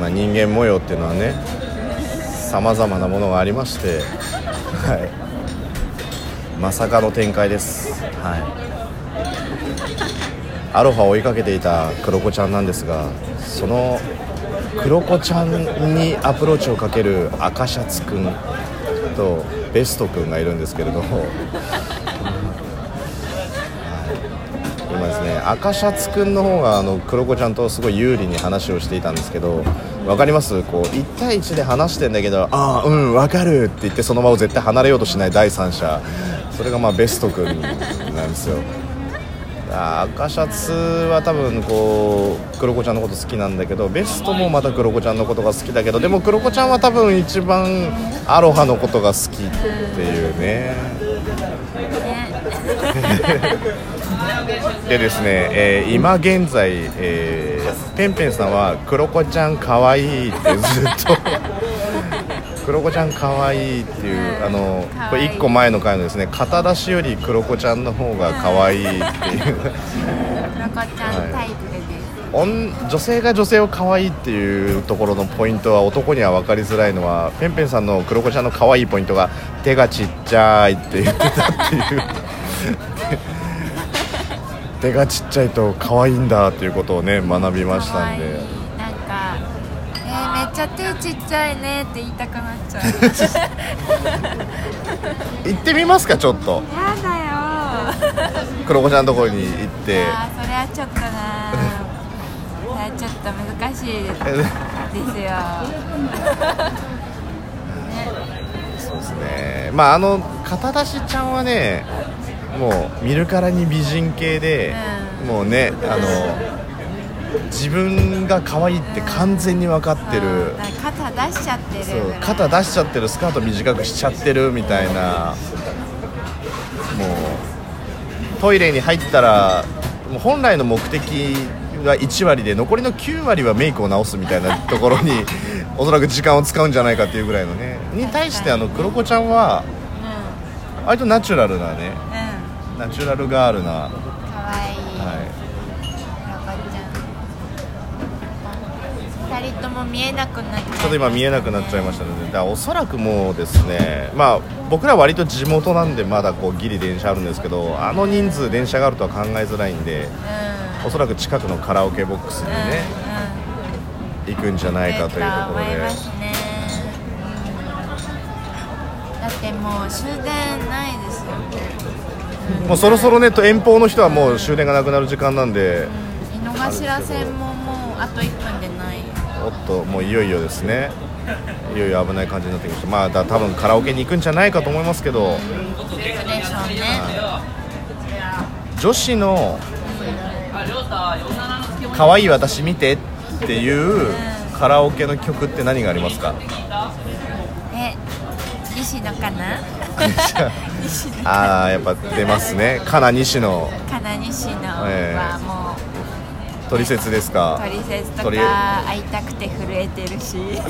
まあ、人間模様っていうのはねさまざまなものがありまして、はい、まさかの展開です、はい、アロハを追いかけていたクロコちゃんなんですがそのクロコちゃんにアプローチをかける赤シャツくんとベストくんがいるんですけれどですね赤シャツくんの方があのクロコちゃんとすごい有利に話をしていたんですけど分かります？こう1対1で話してんだけど「ああうん分かる」って言ってその場を絶対離れようとしない第三者。それがまあベストくんなんですよ。赤シャツは多分こうクロコちゃんのこと好きなんだけどベストもまたクロコちゃんのことが好きだけどでもクロコちゃんは多分一番アロハのことが好きっていうね。でですね、えー今現在、えーペンペンさんはクロコちゃんかわいいってずっと クロコちゃんかわいいっていうあのこれ1個前の回のですね肩出しよりクロコちゃんの方がかわいいっていう。女性が女性を可愛いっていうところのポイントは男には分かりづらいのはペンペンさんのクロコちゃんの可愛いポイントが手がちっちゃいって言ってたっていう手がちっちゃいと可愛いんだっていうことをね学びましたんで。なんかえー、めっちゃ手ちっちゃいねって言いたくなっちゃう。行ってみますかちょっと。やだよ。クロコちゃんのところに行って。あーそれはちょっとな。それはちょっと難しいですえですよそうですね。まああの肩出しちゃんはねもう見るからに美人系で、うん。もうねあの自分が可愛いって完全に分かってる。肩出しちゃってる肩出しちゃってるスカート短くしちゃってるみたいな。もうトイレに入ったらもう本来の目的が1割で残りの9割はメイクを直すみたいなところに おそらく時間を使うんじゃないかっていうぐらいのね。に対してあのクロコちゃんは割とナチュラルなねナチュラルガールな、はかわいい、い、ロコちゃん二人とも見えなくなっちゃいましたね。ちょっと今見えなくなっちゃいましたのでだおそらくもうですね。まあ僕ら割と地元なんでまだこうギリ電車あるんですけどあの人数電車があるとは考えづらいんでうん。おそらく近くのカラオケボックスにねうんうん。行くんじゃないかというところで。ますね。うん。だってもう終電ないですよ、もうそろそろねと遠方の人はもう終電がなくなる時間なんで。うん、井の頭線ももうあと1分でない。おっともういよいよですね。いよいよ危ない感じになってきました。まあだ多分カラオケに行くんじゃないかと思いますけど。行くでしょうね。女子の可愛い私見てっていうカラオケの曲って何がありますか？野かな？ああやっぱ出ますね。かな西野かな西野ええはもうトリセツですか？トリセツとか会いたくて震えてるし。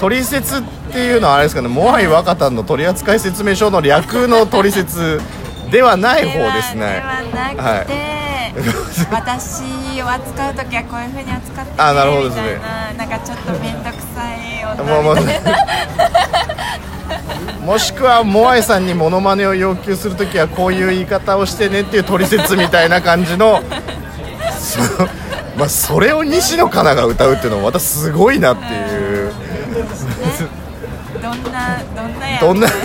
トリセツっていうのはあれですかね。モアイ若田の取扱説明書の略のトリセツではない方ですね。ではなくて、私を扱う時はこういうふうに扱ってねあなるほどですね。みたいななんかちょっと面倒くさい女みたいなもしくはモアイさんにモノマネを要求するときはこういう言い方をしてねっていう取説みたいな感じのそまあそれを西野カナが歌うっていうのもまたすごいなっていう。どんなどんなやどんな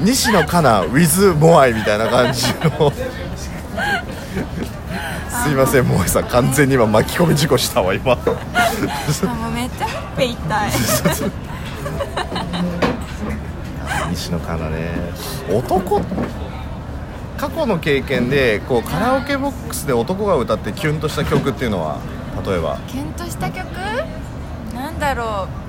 西野カナ with モアイみたいな感じの。すいませんモアイさん。完全に今巻き込み事故したわ今。あもうめっちゃほっぺ痛い。西野カナね。男過去の経験でこうカラオケボックスで男が歌ってキュンとした曲っていうのは例えば。キュンとした曲？なんだろう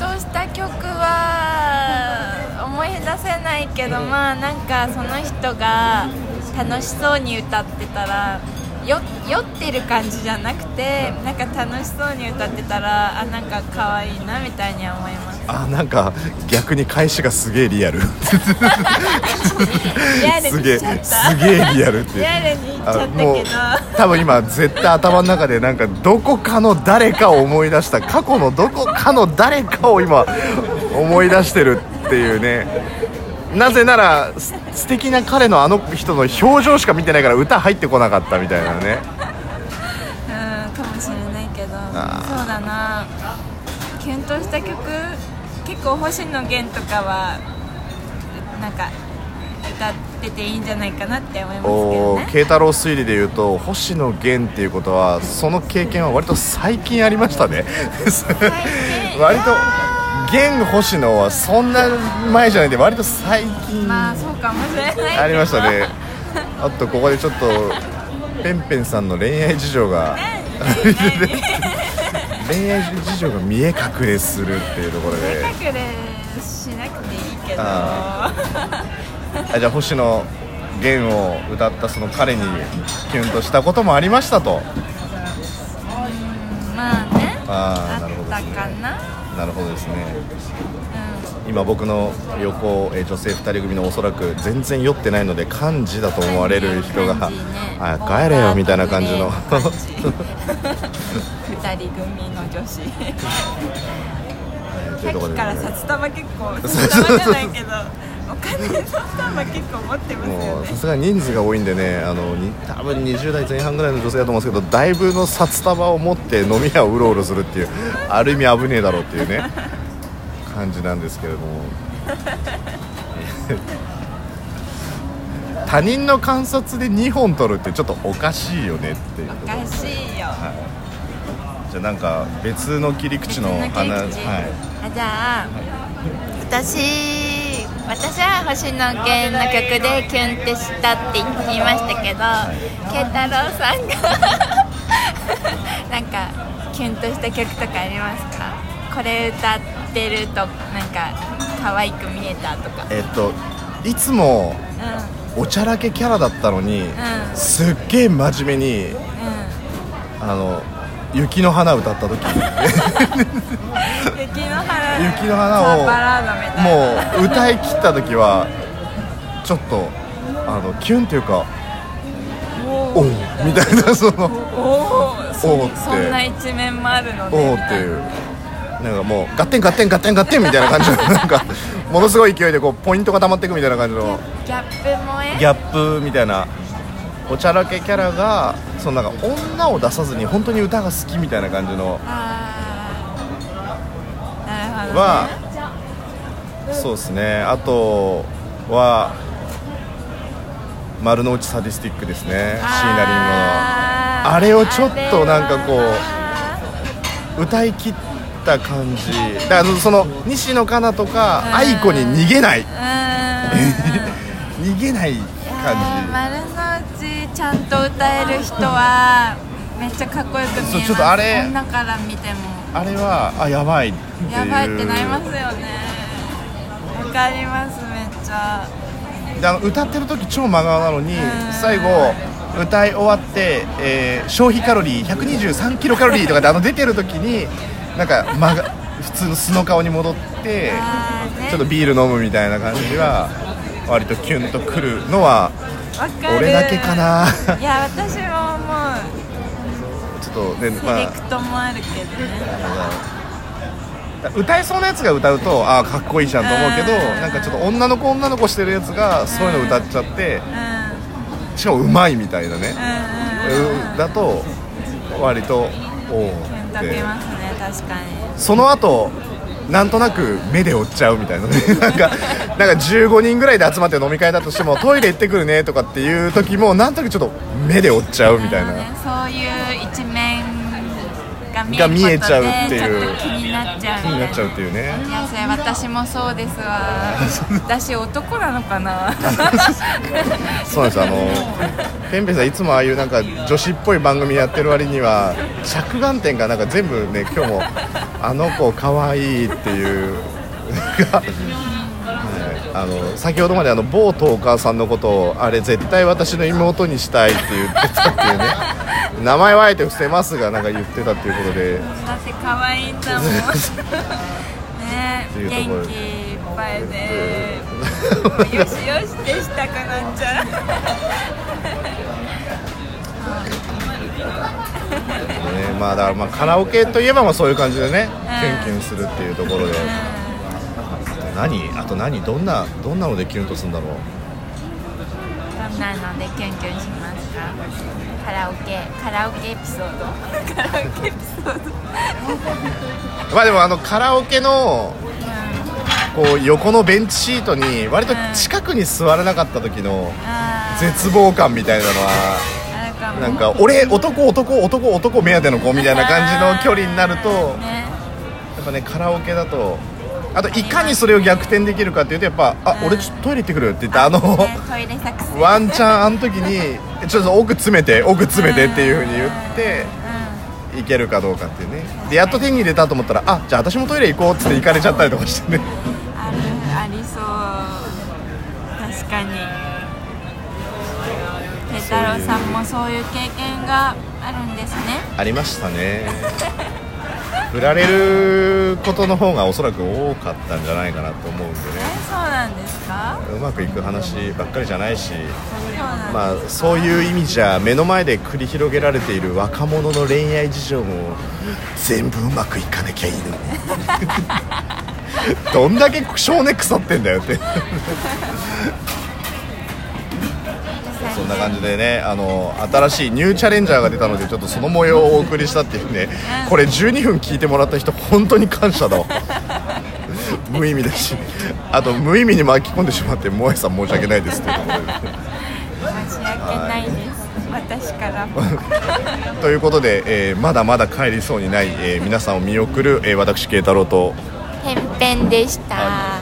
とした曲は思い出せないけどまあなんかその人が楽しそうに歌ってたらよ酔ってる感じじゃなくてなんか楽しそうに歌ってたらあなんか可愛いなみたいには思います。あなんか逆に返しがすげえリアル。リアルすげえにしちゃった。すげえリアルってリアルに言っちゃったけど。多分今絶対頭の中でなんかどこかの誰かを思い出した。過去のどこかの誰かを今思い出してるっていうね。なぜならす素敵な彼のあの人の表情しか見てないから歌入ってこなかったみたいなねとした曲結構星野源とかはなんか歌ってていいんじゃないかなって思いますけどね。お慶太郎推理でいうと星野源っていうことはその経験は割と最近ありましたね。近。割と源星野はそんな前じゃないんで割と最近。まあそうかもしれない。ありましたね。あとここでちょっとペンペンさんの恋愛事情が恋愛事情が見え隠れするっていうところで。隠れしなくていいけど。ああ。じゃあ星野源を歌ったその彼にキュンとしたこともありましたと。まあね。あーあったかな。なるほどですね。う今僕の横、えー女性2人組のおそらく全然酔ってないので幹事だと思われる人が、ねあ帰れよみたいな感じの 感じ二人組の女子。さっきから札束結構 札束じゃないけどお金の札束結構持ってますよね。もうさすがに人数が多いんでねあのに多分20代前半ぐらいの女性だと思うんですけどだいぶの札束を持って飲み屋をうろうろするっていうある意味危ねえだろうっていうね感じなんですけれども。他人の観察で2本取るってちょっとおかしいよねっていうおかしいよじゃあなんか別の切り口の別の切り口。はい。あじゃあ私私は星野源の曲でキュンってしたって言いましたけど慶太郎さんが なんかキュンとした曲とかありますか？これ歌ってるとなんか可愛く見えたとか。えっといつもうおちゃらけキャラだったのに、ん。すっげえ真面目にんうん。あの雪の花歌った時。雪の花。雪の花をもう歌い切った時はちょっとあのキュンっていうかおうみたいなそのおおって。そんな一面もあるのおねうっていう。なんかもうガッテンガッテンガッテンガッテンみたいな感じの なんかものすごい勢いでこうポイントが溜まっていくみたいな感じの。ギャップ萌え？ギャップみたいなおちゃらけキャラがそのなんか女を出さずに本当に歌が好きみたいな感じのあーなるほど、ね、はそうですね。あとは丸の内サディスティックですね。椎名林檎の。あーあれをちょっとなんかこう歌い切った感じ。だからその西野カナとかうん。愛子に逃げない。逃げない感丸の内ちゃんと歌える人はめっちゃかっこよく見えます。そうちょっとあれ女から見ても。じあれはあやばいっていう。やばいってなりますよね。わかりますめっちゃ。であの歌ってる時超真顔なのにん。最後歌い終わって、えー消費カロリー123キロカロリーとかであの出てる時になんか真が普通の素の顔に戻ってね。ちょっとビール飲むみたいな感じは割とキュンとくるのは俺だけかな。いや私ももうちょっとねセまあ。レクトもあるけど。ね歌えそうなやつが歌うとああかっこいいじゃんと思うけどうん。なんかちょっと女の子女の子してるやつがそういうの歌っちゃってうん。しかもうまいみたいなね。だと割とおおって。きますね確かに。その後なんとなく目で追っちゃうみたいなね。なんかなんか15人ぐらいで集まって飲み会だとしてもトイレ行ってくるねとかっていう時もなんとなくちょっと目で追っちゃうみたいな、ねそういう一面が見えちゃうっていう。気になっちゃう気になっちゃううっていうねいやそれ私もそうですわ。私男なのかな？そうなんですあのペンペンさんいつもああいうなんか女子っぽい番組やってる割には着眼点がなんか全部ね今日もあの子可愛いっていう。が、はい、あの先ほどまであの某トーカーさんのことをあれ絶対私の妹にしたいって言ってたっていうね名前はあえて伏せますがなんか言ってたっていうことで。だって可愛いんだもんね元気いっぱいで。よしよしってしたくなっちゃうねまあだからまあカラオケといえばまあそういう感じでねキュンキュンするっていうところで何あと何どんなどんなのでキュンとするんだろうどんなのでキュンキュンしますかカラオケカラオケエピソード？カラオケエピソード。まあでもあのカラオケのこう横のベンチシートに割と近くに座れなかった時の絶望感みたいなのはなんか俺男男男男目当ての子みたいな感じの距離になるとね。やっぱねカラオケだとあといかにそれを逆転できるかっていうとやっぱ「あうん。俺ちょっとトイレ行ってくる」って言ってあのワンチャンあの時に「ちょっと奥詰めて奥詰めて」っていうふうに言っていけるかどうかっていうね。でやっと手に入れたと思ったら「あじゃあ私もトイレ行こう」っつって行かれちゃったりとかしてね。あるありそう。確かに。ペ太郎さんもそういう経験があるんですね。ありましたね 振られることの方がおそらく多かったんじゃないかなと思うんでえねそうなんですか？うまくいく話ばっかりじゃないし。まあそういう意味じゃ目の前で繰り広げられている若者の恋愛事情も全部うまくいかなきゃいいのに。どんだけ少年腐ってんだよってな感じでねあの新しいニューチャレンジャーが出たのでちょっとその模様をお送りしたっていうねこれ12分聞いてもらった人本当に感謝だわ 無意味だしあと無意味に巻き込んでしまって萌えさん申し訳ないですって。いうところで申し訳ないです。私からも。ということで、えーまだまだ帰りそうにない、えー皆さんを見送る、えー私慶太郎と。てんぺんでした、